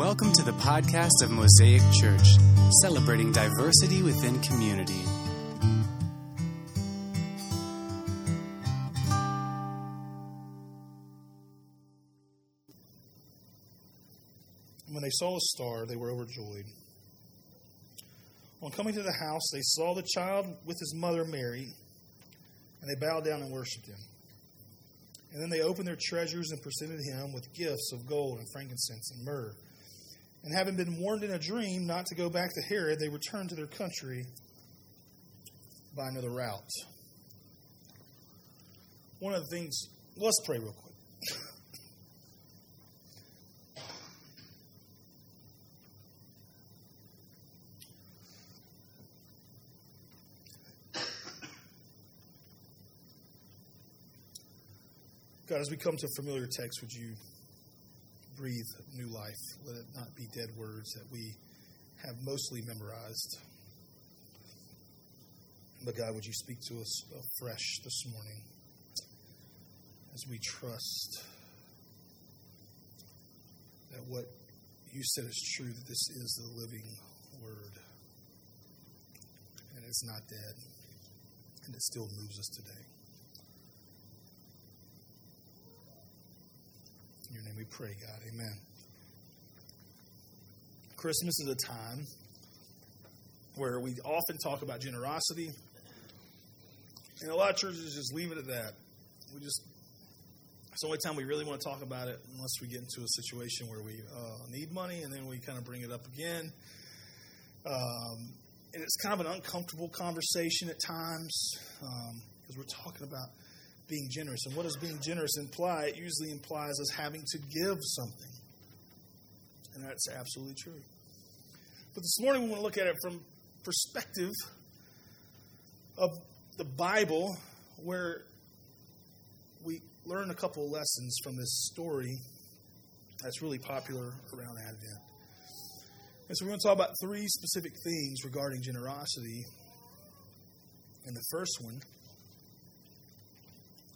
Welcome to the podcast of Mosaic Church, celebrating diversity within community. When they saw the star, they were overjoyed. On coming to the house, they saw the child with his mother Mary, and they bowed down and worshipped him. And then they opened their treasures and presented him with gifts of gold and frankincense and myrrh. And having been warned in a dream not to go back to Herod, they returned to their country by another route. One of the things, let's pray real quick. God, as we come to a familiar text, would you breathe new life? Let it not be dead words that we have mostly memorized. But God, would you speak to us afresh this morning as we trust that what you said is true, that this is the living word, and it's not dead, and it still moves us today. Your name we pray, God. Amen. Christmas is a time where we often talk about generosity, and a lot of churches just leave it at that. We just, it's the only time we really want to talk about it unless we get into a situation where we uh, need money, and then we kind of bring it up again. Um, and it's kind of an uncomfortable conversation at times because um, we're talking about being generous. And what does being generous imply? It usually implies us having to give something. And that's absolutely true. But this morning we want to look at it from perspective of the Bible where we learn a couple lessons from this story that's really popular around Advent. And so we're going to talk about three specific things regarding generosity. And the first one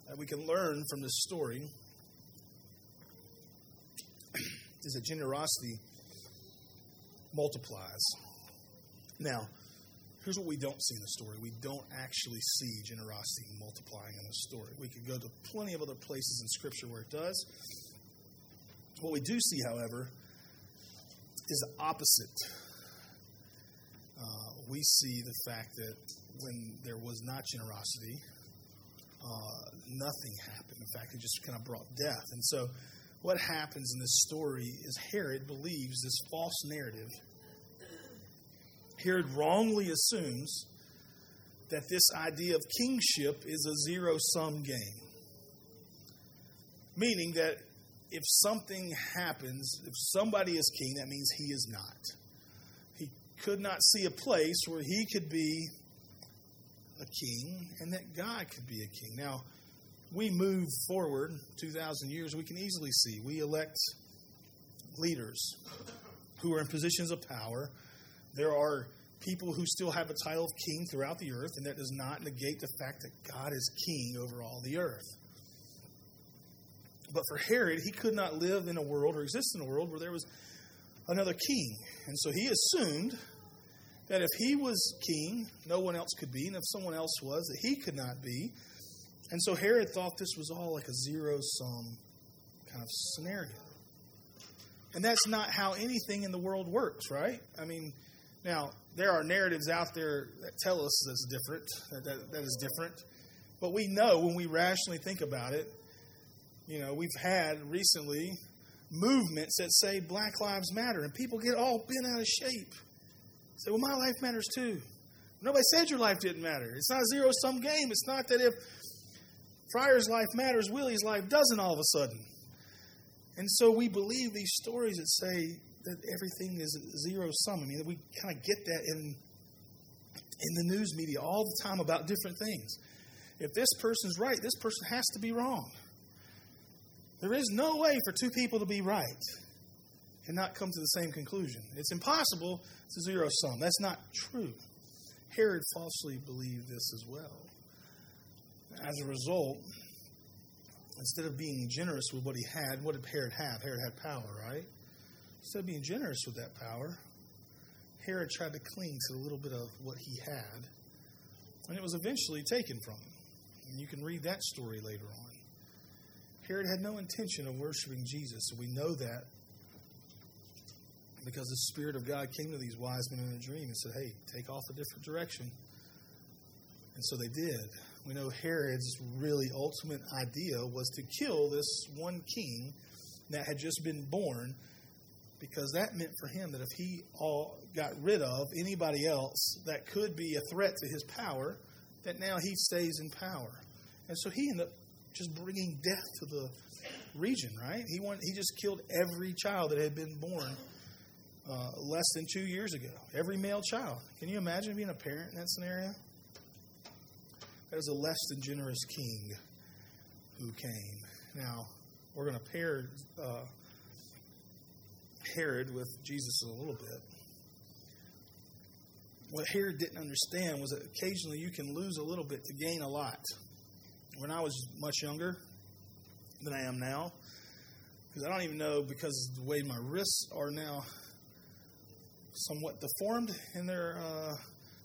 that we can learn from this story is that generosity multiplies. Now, here's what we don't see in the story. We don't actually see generosity multiplying in the story. We could go to plenty of other places in Scripture where it does. What we do see, however, is the opposite. Uh, we see the fact that when there was not generosity, uh, nothing happened. In fact, it just kind of brought death. And so, what happens in this story is Herod believes this false narrative. Herod wrongly assumes that this idea of kingship is a zero sum game. Meaning that if something happens, if somebody is king, that means he is not. He could not see a place where he could be a king and that God could be a king. Now, we move forward 2,000 years, we can easily see we elect leaders who are in positions of power. There are people who still have a title of king throughout the earth, and that does not negate the fact that God is king over all the earth. But for Herod, he could not live in a world or exist in a world where there was another king. And so he assumed that if he was king, no one else could be, and if someone else was, that he could not be. And so Herod thought this was all like a zero sum kind of scenario. And that's not how anything in the world works, right? I mean, now, there are narratives out there that tell us that's different, that, that, that is different. But we know when we rationally think about it, you know, we've had recently movements that say Black Lives Matter, and people get all bent out of shape. Say, well, my life matters too. Nobody said your life didn't matter. It's not a zero sum game. It's not that if Fryer's life matters, Willie's life doesn't all of a sudden. And so we believe these stories that say that everything is zero sum. I mean, we kind of get that in in the news media all the time about different things. If this person's right, this person has to be wrong. There is no way for two people to be right and not come to the same conclusion. It's impossible. It's a zero sum. That's not true. Herod falsely believed this as well. As a result, instead of being generous with what he had, what did Herod have? Herod had power, right? instead of being generous with that power, Herod tried to cling to a little bit of what he had, and it was eventually taken from him. And you can read that story later on. Herod had no intention of worshiping Jesus, we know that because the Spirit of God came to these wise men in a dream and said, Hey, take off a different direction. And so they did. We know Herod's really ultimate idea was to kill this one king that had just been born because that meant for him that if he all got rid of anybody else that could be a threat to his power, that now he stays in power. And so he ended up just bringing death to the region, right? He went, he just killed every child that had been born uh, less than two years ago. Every male child. Can you imagine being a parent in that scenario? That is a less than generous king who came. Now, we're going to pair uh, Herod with Jesus a little bit. What Herod didn't understand was that occasionally you can lose a little bit to gain a lot. When I was much younger than I am now, because I don't even know because the way my wrists are now somewhat deformed in their uh,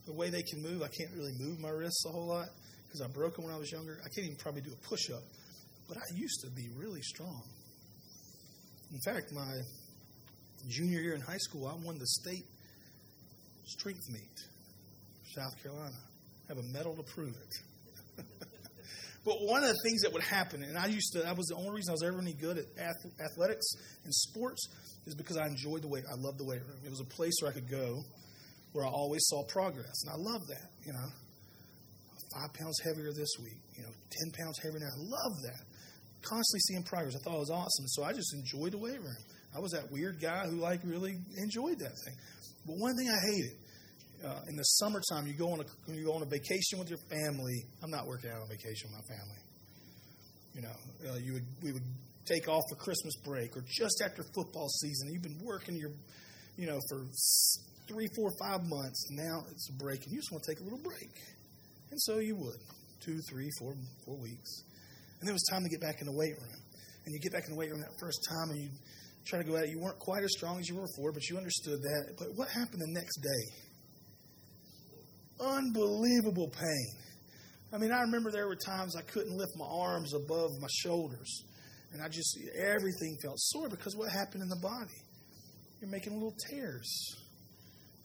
the way they can move. I can't really move my wrists a whole lot because I broke them when I was younger. I can't even probably do a push up, but I used to be really strong. In fact, my junior year in high school, I won the state strength meet, South Carolina. I have a medal to prove it. but one of the things that would happen, and I used to, that was the only reason I was ever any good at athletics and sports, is because I enjoyed the weight. I loved the weight room. It was a place where I could go where I always saw progress, and I love that. You know, five pounds heavier this week. You know, ten pounds heavier now. I love that. Constantly seeing progress. I thought it was awesome. So I just enjoyed the weight room. I was that weird guy who like really enjoyed that thing. But one thing I hated uh, in the summertime, you go on a when you go on a vacation with your family. I'm not working out on vacation with my family. You know, uh, you would we would take off for Christmas break or just after football season. You've been working your, you know, for three, four, five months. Now it's a break, and you just want to take a little break. And so you would, two, three, four, four weeks. And then it was time to get back in the weight room. And you get back in the weight room that first time, and you try to go at it. You weren't quite as strong as you were before, but you understood that. But what happened the next day? Unbelievable pain. I mean, I remember there were times I couldn't lift my arms above my shoulders. And I just, everything felt sore because what happened in the body? You're making little tears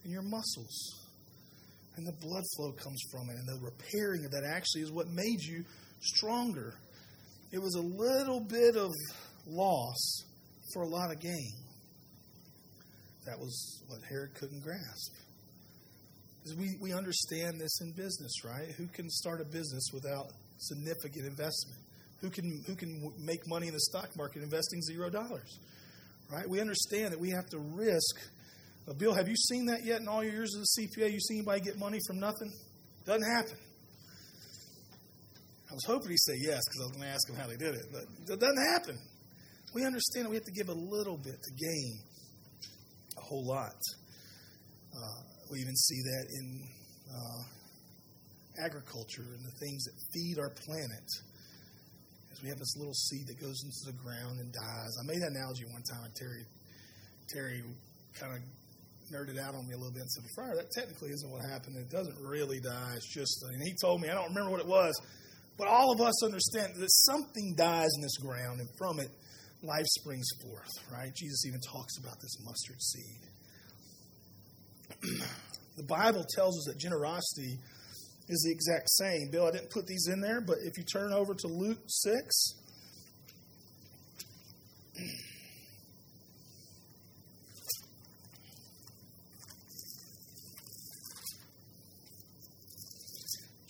in your muscles. And the blood flow comes from it. And the repairing of that actually is what made you stronger. It was a little bit of loss for a lot of gain. That was what Herod couldn't grasp. We, we understand this in business, right? Who can start a business without significant investment? Who can, who can make money in the stock market investing zero dollars? Right? We understand that we have to risk. Bill, have you seen that yet in all your years as a CPA? You seen anybody get money from nothing? Doesn't happen. I was hoping he'd say yes because I was going to ask him how they did it, but it doesn't happen. We understand that we have to give a little bit to gain a whole lot. Uh, we even see that in uh, agriculture and the things that feed our planet As we have this little seed that goes into the ground and dies. I made that analogy one time. And Terry, Terry kind of nerded out on me a little bit and said, Friar, that technically isn't what happened. It doesn't really die. It's just, and he told me, I don't remember what it was, but all of us understand that something dies in this ground, and from it, life springs forth, right? Jesus even talks about this mustard seed. The Bible tells us that generosity is the exact same. Bill, I didn't put these in there, but if you turn over to Luke 6,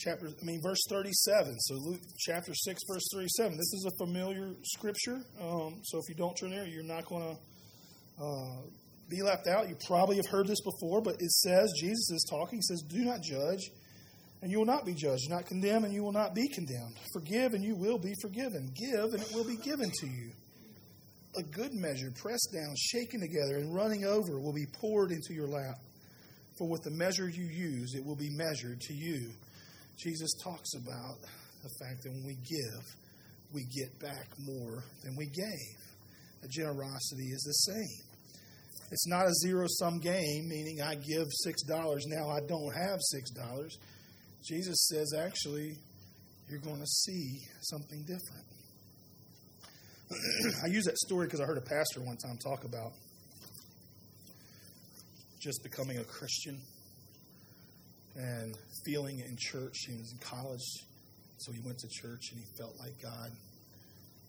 chapter I mean verse 37. So Luke chapter 6 verse 37. This is a familiar scripture. Um, so if you don't turn there, you're not going to uh, be left out. You probably have heard this before, but it says Jesus is talking. He says, "Do not judge." and you will not be judged. Do Not condemn, and you will not be condemned. Forgive, and you will be forgiven. Give, and it will be given to you. A good measure, pressed down, shaken together, and running over, will be poured into your lap. For with the measure you use, it will be measured to you. Jesus talks about the fact that when we give, we get back more than we gave. The generosity is the same. It's not a zero sum game, meaning I give $6, now I don't have $6. Jesus says, actually, you're going to see something different. I use that story because I heard a pastor one time talk about just becoming a Christian and feeling it in church. He was in college, so he went to church and he felt like God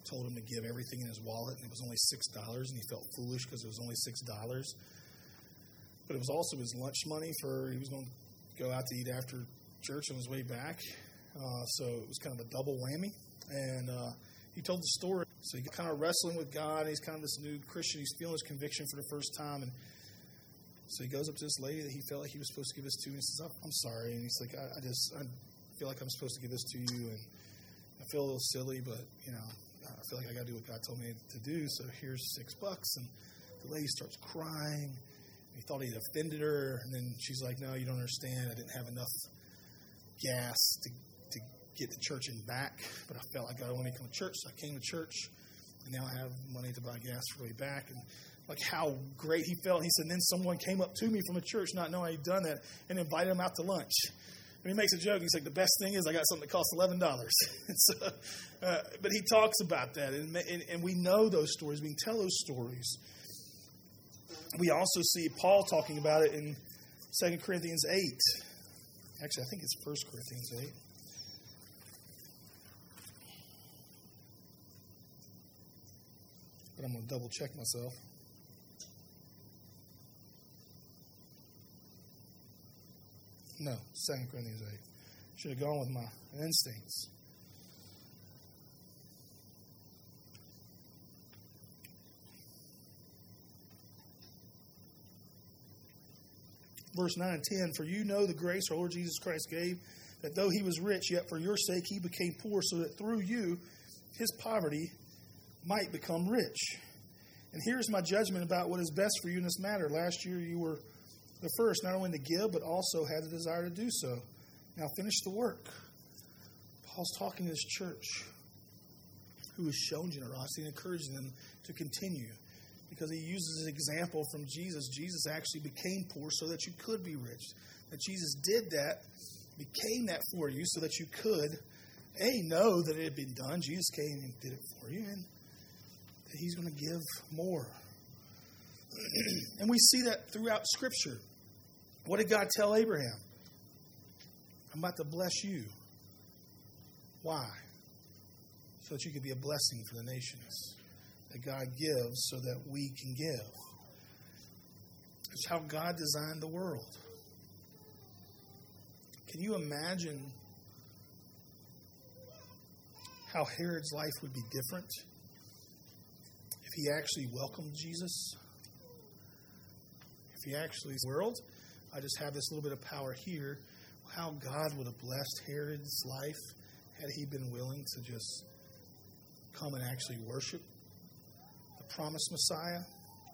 told him to give everything in his wallet, and it was only six dollars, and he felt foolish because it was only six dollars. But it was also his lunch money for he was going to go out to eat after church on his way back. Uh, so it was kind of a double whammy. And uh, he told the story. So he's kind of wrestling with God. he's kind of this new Christian. He's feeling his conviction for the first time. And so he goes up to this lady that he felt like he was supposed to give this to. And he says, I'm sorry. And he's like, I, I just I feel like I'm supposed to give this to you. And I feel a little silly, but, you know, Uh, I feel like I got to do what God told me to do. So here's six bucks. And the lady starts crying. He thought he'd offended her. And then she's like, No, you don't understand. I didn't have enough gas to, to get to church and back. But I felt like I wanted to come to church. So I came to church. And now I have money to buy gas for the way back. And like how great he felt. He said, then someone came up to me from a church, not knowing he'd done that, and invited him out to lunch. And he makes a joke. He's like, the best thing is I got something that costs eleven dollars. so, uh, but he talks about that, and, and, and we know those stories. We can tell those stories. We also see Paul talking about it in 2 Corinthians eight. Actually, I think it's 1 Corinthians eight. But I'm going to double check myself. No, 2 Corinthians 8. Should have gone with my instincts. Verse 9 and 10 For you know the grace our Lord Jesus Christ gave, that though he was rich, yet for your sake he became poor, so that through you his poverty might become rich. And here's my judgment about what is best for you in this matter. Last year you were the first, not only to give, but also had the desire to do so. Now finish the work. Paul's talking to this church who has shown generosity and encouraging them to continue because he uses an example from Jesus. Jesus actually became poor so that you could be rich. That Jesus did that, became that for you so that you could, A, know that it had been done. Jesus came and did it for you, and that he's going to give more. and we see that throughout Scripture. What did God tell Abraham? I'm about to bless you. Why? So that you could be a blessing for the nations. That God gives so that we can give. It's how God designed the world. Can you imagine how Herod's life would be different if he actually welcomed Jesus? If he actually the world? I just have this little bit of power here. How God would have blessed Herod's life had he been willing to just come and actually worship the promised Messiah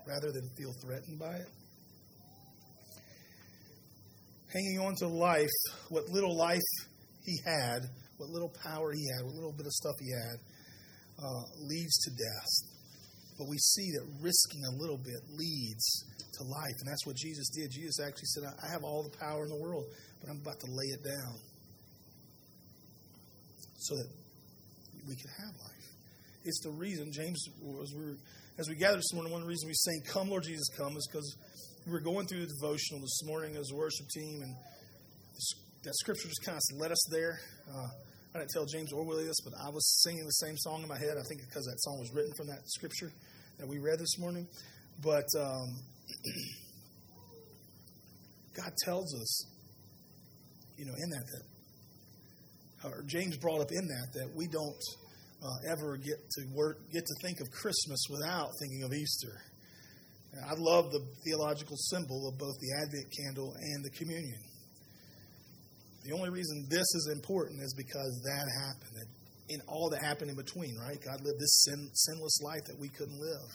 rather than feel threatened by it. Hanging on to life, what little life he had, what little power he had, what little bit of stuff he had, uh, leads to death. But we see that risking a little bit leads to life. And that's what Jesus did. Jesus actually said, I have all the power in the world, but I'm about to lay it down so that we can have life. It's the reason, James, as we, were, as we gathered this morning, one of the reasons we sang, Come, Lord Jesus, come, is because we were going through the devotional this morning as a worship team, and that scripture just kind of led us there. Uh, I didn't tell James or Willie this, but I was singing the same song in my head. I think because that song was written from that scripture that we read this morning. But um, God tells us, you know, in that, that or James brought up in that, that we don't uh, ever get to work, get to think of Christmas without thinking of Easter. I love the theological symbol of both the Advent candle and the communion. The only reason this is important is because that happened. And all that happened in between, right? God lived this sin, sinless life that we couldn't live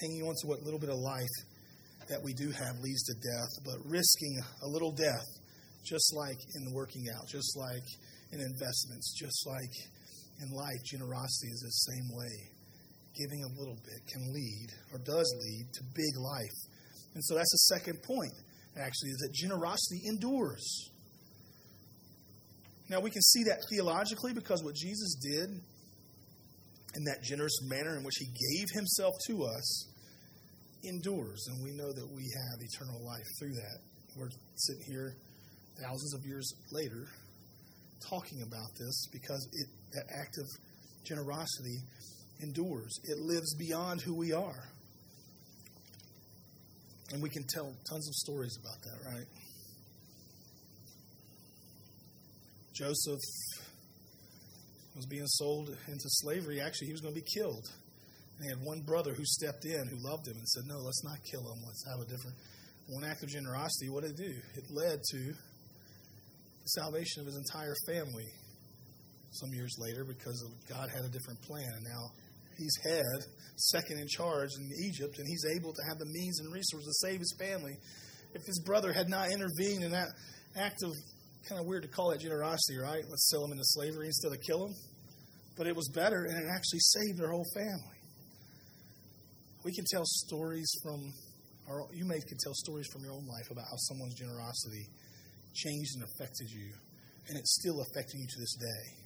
hanging on to what little bit of life that we do have leads to death, but risking a little death, just like in working out, just like in investments, just like in life, generosity is the same way. giving a little bit can lead, or does lead, to big life. And so that's the second point, actually, is that generosity endures. Now, we can see that theologically because what Jesus did in that generous manner in which he gave himself to us endures. And we know that we have eternal life through that. We're sitting here thousands of years later talking about this because it, that act of generosity endures. It lives beyond who we are. And we can tell tons of stories about that, right? Joseph was being sold into slavery. Actually, he was going to be killed. And he had one brother who stepped in who loved him and said, No, let's not kill him. Let's have a different. One act of generosity, what did it do? It led to the salvation of his entire family some years later because God had a different plan. And now he's head, second in charge in Egypt, and he's able to have the means and resources to save his family. If his brother had not intervened in that act of kind of weird to call that generosity, right? Let's sell him into slavery instead of kill him. But it was better, and it actually saved their whole family. We can tell stories from, or you may can tell stories from your own life about how someone's generosity changed and affected you, and it's still affecting you to this day.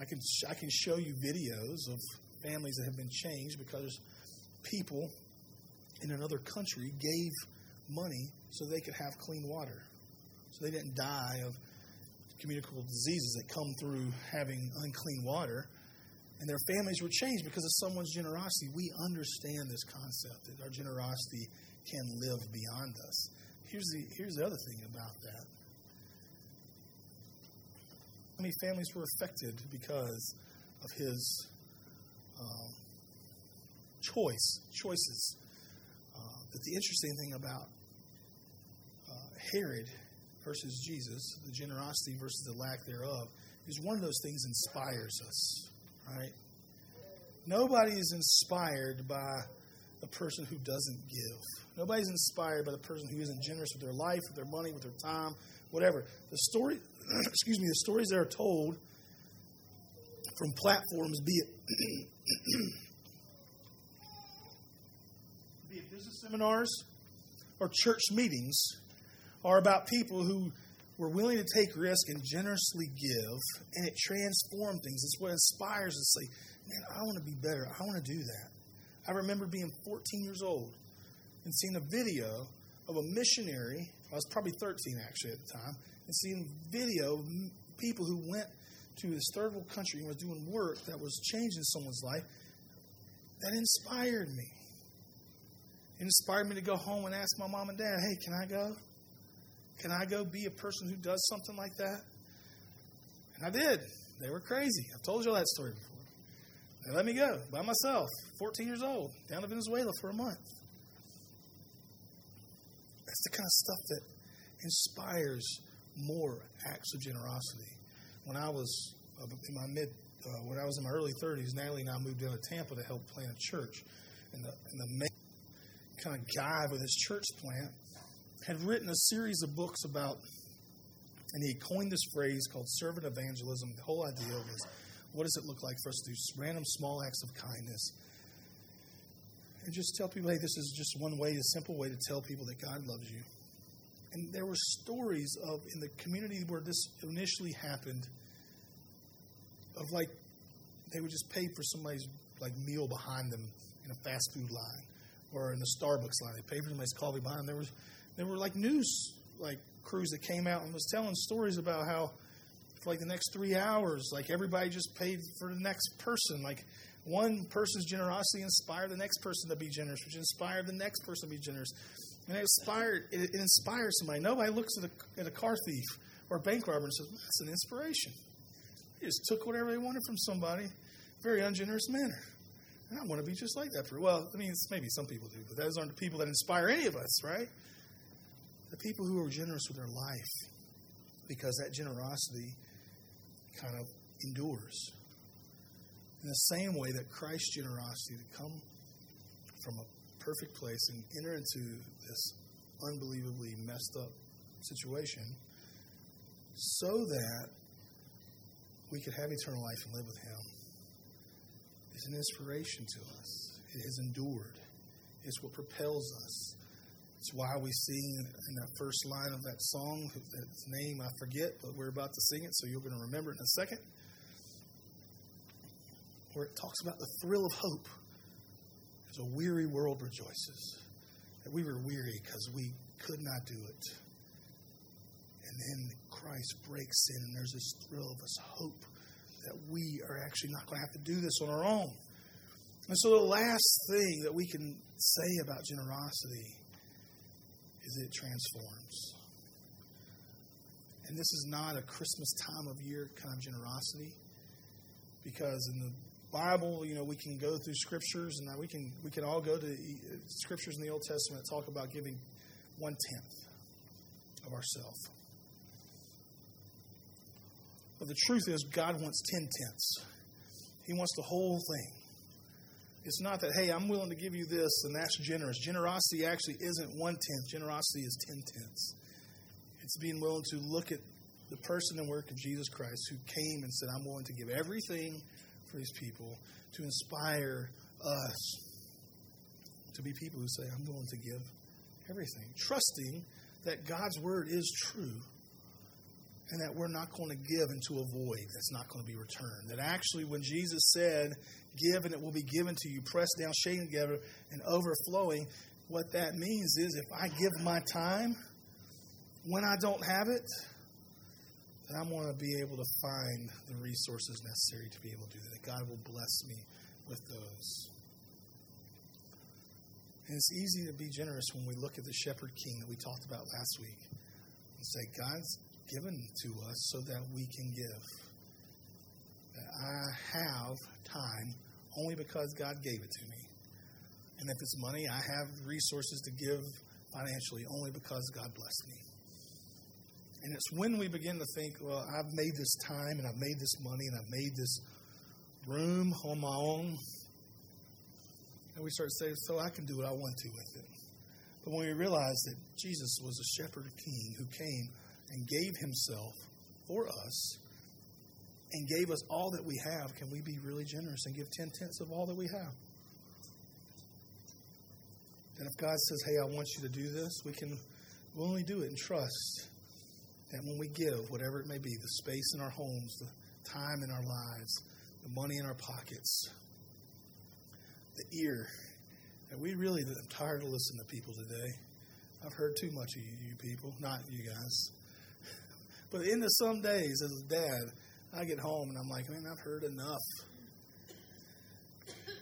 I can I can show you videos of families that have been changed because people in another country gave money so they could have clean water so they didn't die of communicable diseases that come through having unclean water. And their families were changed because of someone's generosity. We understand this concept that our generosity can live beyond us. Here's the, here's the other thing about that. Many families were affected because of his um, choice, choices? Uh, but the interesting thing about uh, Herod versus Jesus, the generosity versus the lack thereof, is one of those things inspires us, right? Nobody is inspired by the person who doesn't give. Nobody's inspired by the person who isn't generous with their life, with their money, with their time, whatever. The story, excuse me, the stories that are told from platforms, be it be it business seminars or church meetings, are about people who were willing to take risk and generously give, and it transformed things. It's what inspires us to say, man, I want to be better. I want to do that. I remember being 14 years old and seeing a video of a missionary. I was probably 13 actually at the time, and seeing video of people who went to this third world country and were doing work that was changing someone's life. That inspired me. It inspired me to go home and ask my mom and dad, hey, can I go? Can I go be a person who does something like that? And I did. They were crazy. I've told you all that story before. They let me go by myself, 14 years old, down to Venezuela for a month. That's the kind of stuff that inspires more acts of generosity. When I was uh, in my mid, uh, when I was in my early 30s, Natalie and I moved down to Tampa to help plant a church. And the, and the main kind of guy with his church plant had written a series of books about, and he coined this phrase called servant evangelism. The whole idea was what does it look like for us to do random small acts of kindness? And just tell people, hey, this is just one way, a simple way to tell people that God loves you. And there were stories of, in the community where this initially happened, of like, they would just pay for somebody's like meal behind them in a fast food line or in the Starbucks line. They paid for somebody's coffee behind them. There was there were like news like crews that came out and was telling stories about how for like the next three hours, like everybody just paid for the next person. Like one person's generosity inspired the next person to be generous, which inspired the next person to be generous. And it inspired it, it inspires somebody. Nobody looks at a, at a car thief or a bank robber and says, That's an inspiration. They just took whatever they wanted from somebody, very ungenerous manner. And I want to be just like that for well, I mean maybe some people do, but those aren't the people that inspire any of us, right? the people who are generous with their life because that generosity kind of endures. In the same way that Christ's generosity to come from a perfect place and enter into this unbelievably messed up situation so that we could have eternal life and live with Him is an inspiration to us. It has endured. It's what propels us. It's why we sing in that first line of that song, its name I forget, but we're about to sing it, so you're going to remember it in a second. Where it talks about the thrill of hope as a weary world rejoices. That we were weary because we could not do it. And then Christ breaks in, and there's this thrill of us hope that we are actually not going to have to do this on our own. And so, the last thing that we can say about generosity is it transforms. And this is not a Christmas time of year kind of generosity, because in the Bible, you know, we can go through scriptures, and we can we can all go to uh, scriptures in the Old Testament talk about giving one tenth of ourselves. But the truth is, God wants ten tenths. He wants the whole thing. It's not that, hey, I'm willing to give you this and that's generous. Generosity actually isn't one tenth, generosity is ten tenths. It's being willing to look at the person and work of Jesus Christ who came and said, I'm willing to give everything for these people to inspire us to be people who say, I'm willing to give everything, trusting that God's word is true and that we're not going to give into a void that's not going to be returned. That actually, when Jesus said, Give and it will be given to you, pressed down, shaken together, and overflowing, what that means is if I give my time when I don't have it, then I'm going to be able to find the resources necessary to be able to do that. God will bless me with those. And it's easy to be generous when we look at the shepherd king that we talked about last week and say, God's given to us so that we can give. That I have time only because God gave it to me. And if it's money, I have resources to give financially only because God blessed me. And it's when we begin to think, well, I've made this time and I've made this money and I've made this room on my own. And we start saying, so I can do what I want to with it. But when we realize that Jesus was a shepherd king who came and gave himself for us and gave us all that we have, can we be really generous and give 10 tenths of all that we have? And if God says, hey, I want you to do this, we can willingly do it and trust that when we give, whatever it may be, the space in our homes, the time in our lives, the money in our pockets, the ear, that we really, I'm tired of listening to people today. I've heard too much of you, you people, not you guys. But into some days, as a dad, I get home and I'm like, man, I've heard enough.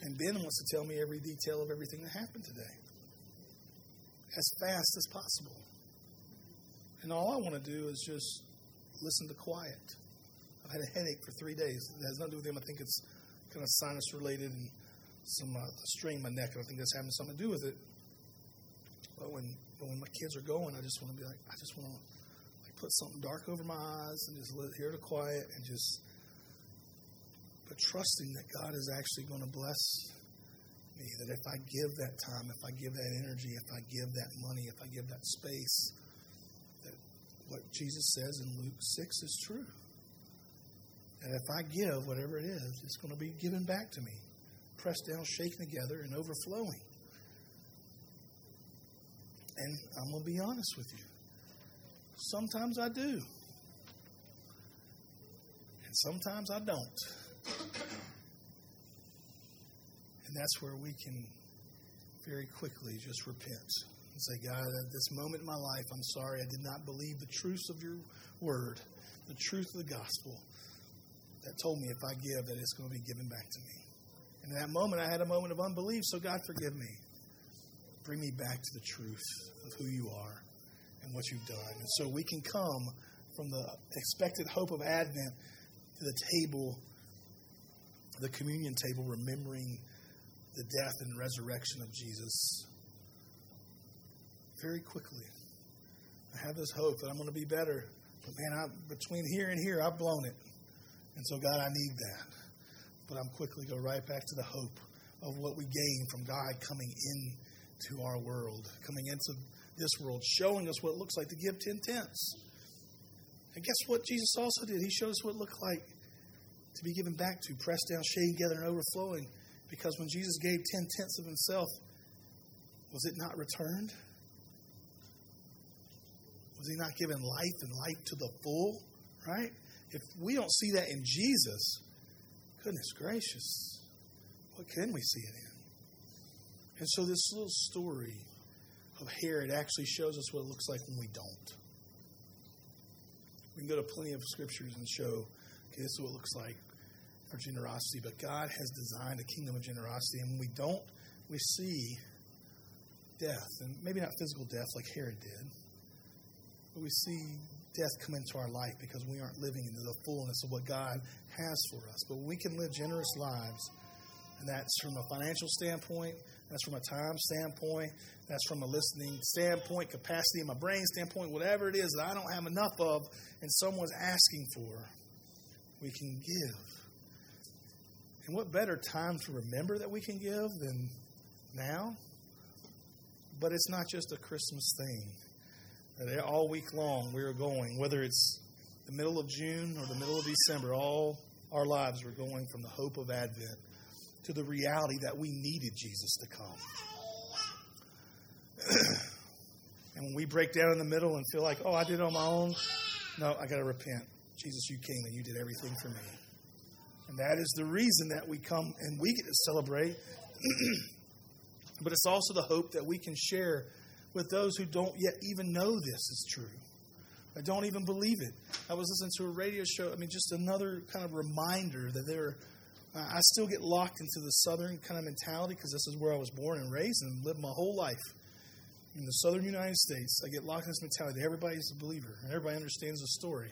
And Ben wants to tell me every detail of everything that happened today as fast as possible. And all I want to do is just listen to quiet. I've had a headache for three days. It has nothing to do with him. I think it's kind of sinus related and some uh, strain in my neck. And I think that's having something to do with it. But when, but when my kids are going, I just want to be like, I just want to like put something dark over my eyes and just let hear the quiet and just but trusting that God is actually going to bless me. That if I give that time, if I give that energy, if I give that money, if I give that space, what Jesus says in Luke 6 is true. And if I give whatever it is, it's going to be given back to me, pressed down, shaken together, and overflowing. And I'm going to be honest with you. Sometimes I do. And sometimes I don't. And that's where we can very quickly just repent and say, God, at this moment in my life, I'm sorry I did not believe the truth of your word, the truth of the gospel that told me if I give, that it's going to be given back to me. And in that moment, I had a moment of unbelief, so God, forgive me. Bring me back to the truth of who you are and what you've done. And so we can come from the expected hope of Advent to the table, the communion table, remembering the death and resurrection of Jesus very quickly. I have this hope that I'm going to be better. But man, I, between here and here, I've blown it. And so, God, I need that. But I'm quickly go right back to the hope of what we gain from God coming into our world, coming into this world, showing us what it looks like to give 10 tenths. And guess what Jesus also did? He showed us what it looked like to be given back to, pressed down, shaken together, and overflowing. Because when Jesus gave ten tenths of himself, was it not returned? Was he not given life and life to the full? Right? If we don't see that in Jesus, goodness gracious, what can we see it in? And so this little story of Herod actually shows us what it looks like when we don't. We can go to plenty of scriptures and show, okay, this is what it looks like for generosity. But God has designed a kingdom of generosity, and when we don't, we see death, and maybe not physical death like Herod did, but we see death come into our life because we aren't living into the fullness of what God has for us. But we can live generous lives, and that's from a financial standpoint, that's from a time standpoint, that's from a listening standpoint, capacity in my brain standpoint, whatever it is that I don't have enough of and someone's asking for, we can give. And what better time to remember that we can give than now? But it's not just a Christmas thing. All week long, we are going, whether it's the middle of June or the middle of December, all our lives are going from the hope of Advent to the reality that we needed Jesus to come. and when we break down in the middle and feel like, oh, I did it on my own, no, I got to repent. Jesus, you came and you did everything for me. And that is the reason that we come and we get to celebrate. but it's also the hope that we can share with those who don't yet even know this is true. I don't even believe it. I was listening to a radio show. I mean, just another kind of reminder that there. I still get locked into the southern kind of mentality because this is where I was born and raised and lived my whole life in the southern United States. I get locked in this mentality that everybody's a believer and everybody understands the story,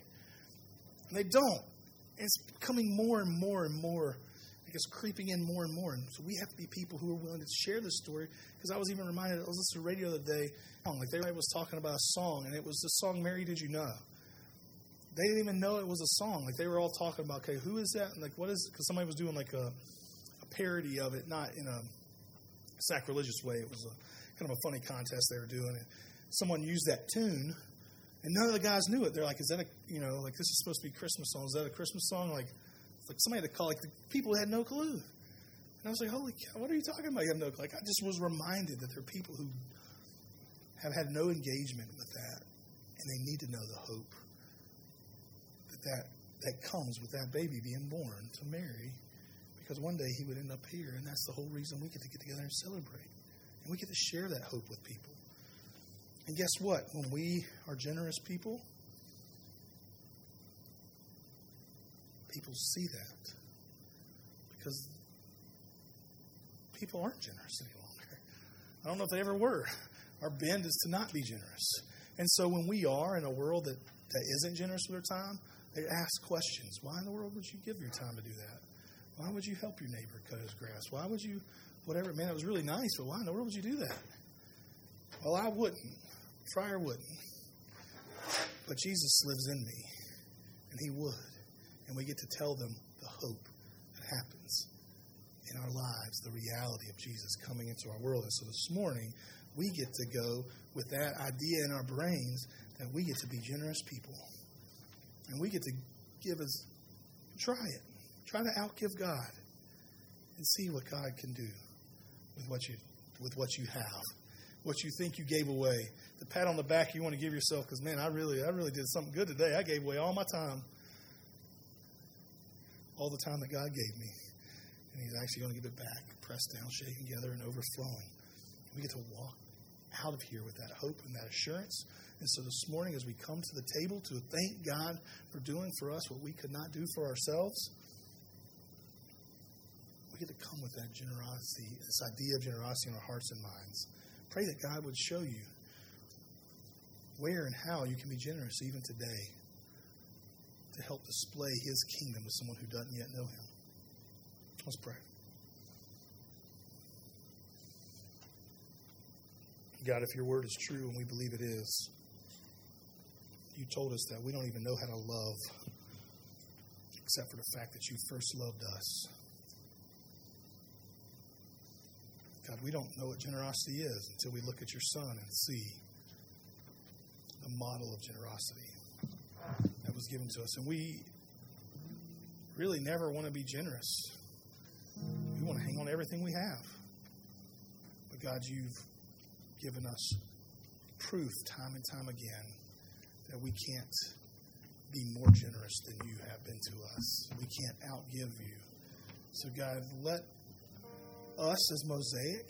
and they don't. It's becoming more and more and more it's creeping in more and more. And so we have to be people who are willing to share this story. Because I was even reminded, I was listening to radio the other day, like everybody was talking about a song, and it was the song "Mary Did You Know." They didn't even know it was a song. Like they were all talking about, okay, who is that? And like, what is? Because somebody was doing like a, a parody of it, not in a sacrilegious way. It was a kind of a funny contest they were doing. And someone used that tune, and none of the guys knew it. They're like, "Is that a you know like this is supposed to be Christmas song? Is that a Christmas song?" Like like somebody had to call, like the people had no clue. And I was like, holy cow, what are you talking about? You have no clue. Like I just was reminded that there are people who have had no engagement with that, and they need to know the hope that that, that comes with that baby being born to Mary, because one day he would end up here, and that's the whole reason we get to get together and celebrate, and we get to share that hope with people. And guess what? When we are generous people, people see that because people aren't generous any longer. I don't know if they ever were. Our bend is to not be generous. And so when we are in a world that, that isn't generous with their time, they ask questions. Why in the world would you give your time to do that? Why would you help your neighbor cut his grass? Why would you, whatever? Man, it was really nice, but why in the world would you do that? Well, I wouldn't. Friar wouldn't. But Jesus lives in me, and he would and we get to tell them the hope that happens in our lives, the reality of Jesus coming into our world. And so this morning, we get to go with that idea in our brains that we get to be generous people. And we get to give us, try it. Try to outgive God and see what God can do with what you, with what you have, what you think you gave away. The pat on the back you want to give yourself because, man, I really, I really did something good today. I gave away all my time all the time that God gave me. And He's actually going to give it back, pressed down, shaken together, and overflowing. We get to walk out of here with that hope and that assurance. And so this morning, as we come to the table to thank God for doing for us what we could not do for ourselves, we get to come with that generosity, this idea of generosity in our hearts and minds. Pray that God would show you where and how you can be generous even today to help display his kingdom to someone who doesn't yet know him. Let's pray. God, if your word is true and we believe it is, you told us that we don't even know how to love except for the fact that you first loved us. God, we don't know what generosity is until we look at your son and see the model of generosity was given to us. And we really never want to be generous. We want to hang on on everything we have. But God, you've given us proof time and time again that we can't be more generous than you have been to us. We can't outgive you. So, God, let us as Mosaic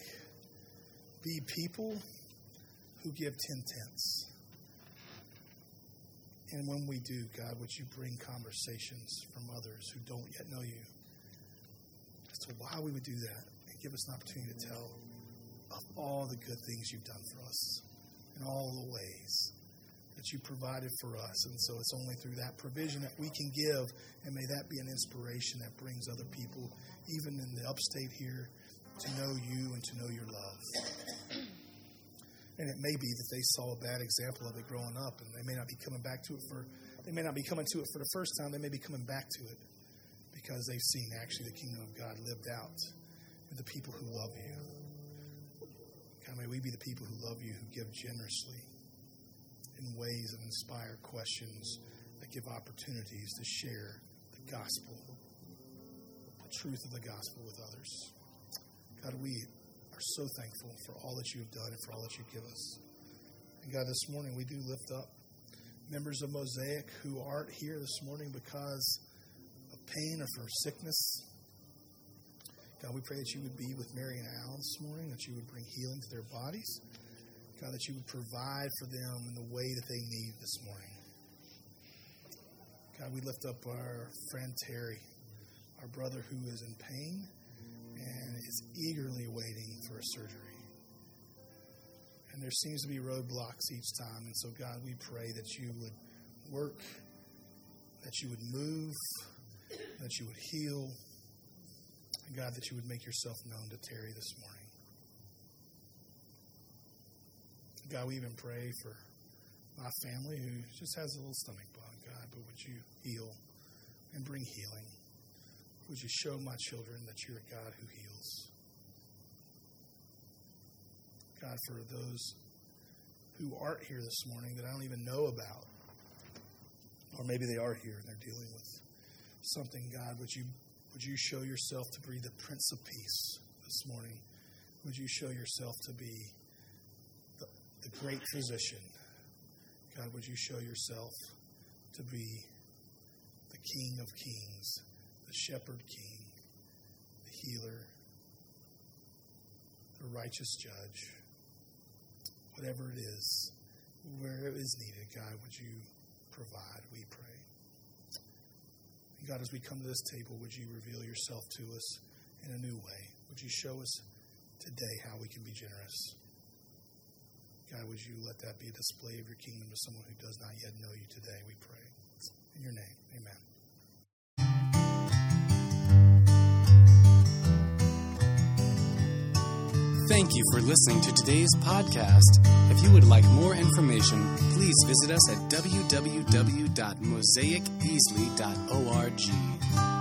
be people who give ten tenths. And when we do, God, would you bring conversations from others who don't yet know you as to why we would do that and give us an opportunity to tell of all the good things you've done for us in all the ways that you provided for us. And so it's only through that provision that we can give, and may that be an inspiration that brings other people, even in the upstate here, to know you and to know your love. And it may be that they saw a bad example of it growing up, and they may not be coming back to it for they may not be coming to it for the first time. They may be coming back to it because they've seen actually the kingdom of God lived out with the people who love you. God, may we be the people who love you, who give generously in ways that inspire questions, that give opportunities to share the gospel, the truth of the gospel with others. God, we are so thankful for all that you have done and for all that you give us. And God, this morning we do lift up members of Mosaic who aren't here this morning because of pain or for sickness. God, we pray that you would be with Mary and Alan this morning, that you would bring healing to their bodies. God, that you would provide for them in the way that they need this morning. God, we lift up our friend Terry, our brother who is in pain and is eagerly waiting for a surgery. And there seems to be roadblocks each time. And so, God, we pray that you would work, that you would move, that you would heal, and God, that you would make yourself known to Terry this morning. God, we even pray for my family who just has a little stomach bug, God, but would you heal and bring healing? Would you show my children that you're a God who heals? God, for those who aren't here this morning that I don't even know about, or maybe they are here and they're dealing with something, God, would you would you show yourself to be the Prince of Peace this morning? Would you show yourself to be the, the great physician? God, would you show yourself to be the King of Kings, Shepherd King, the Healer, the righteous Judge? Whatever it is, where it is needed, God, would you provide, we pray. God, as we come to this table, would you reveal yourself to us in a new way? Would you show us today how we can be generous? God, would you let that be a display of your kingdom to someone who does not yet know you today, we pray. In your name, amen. Thank you for listening to today's podcast. If you would like more information, please visit us at www.mosaicbeasley.org.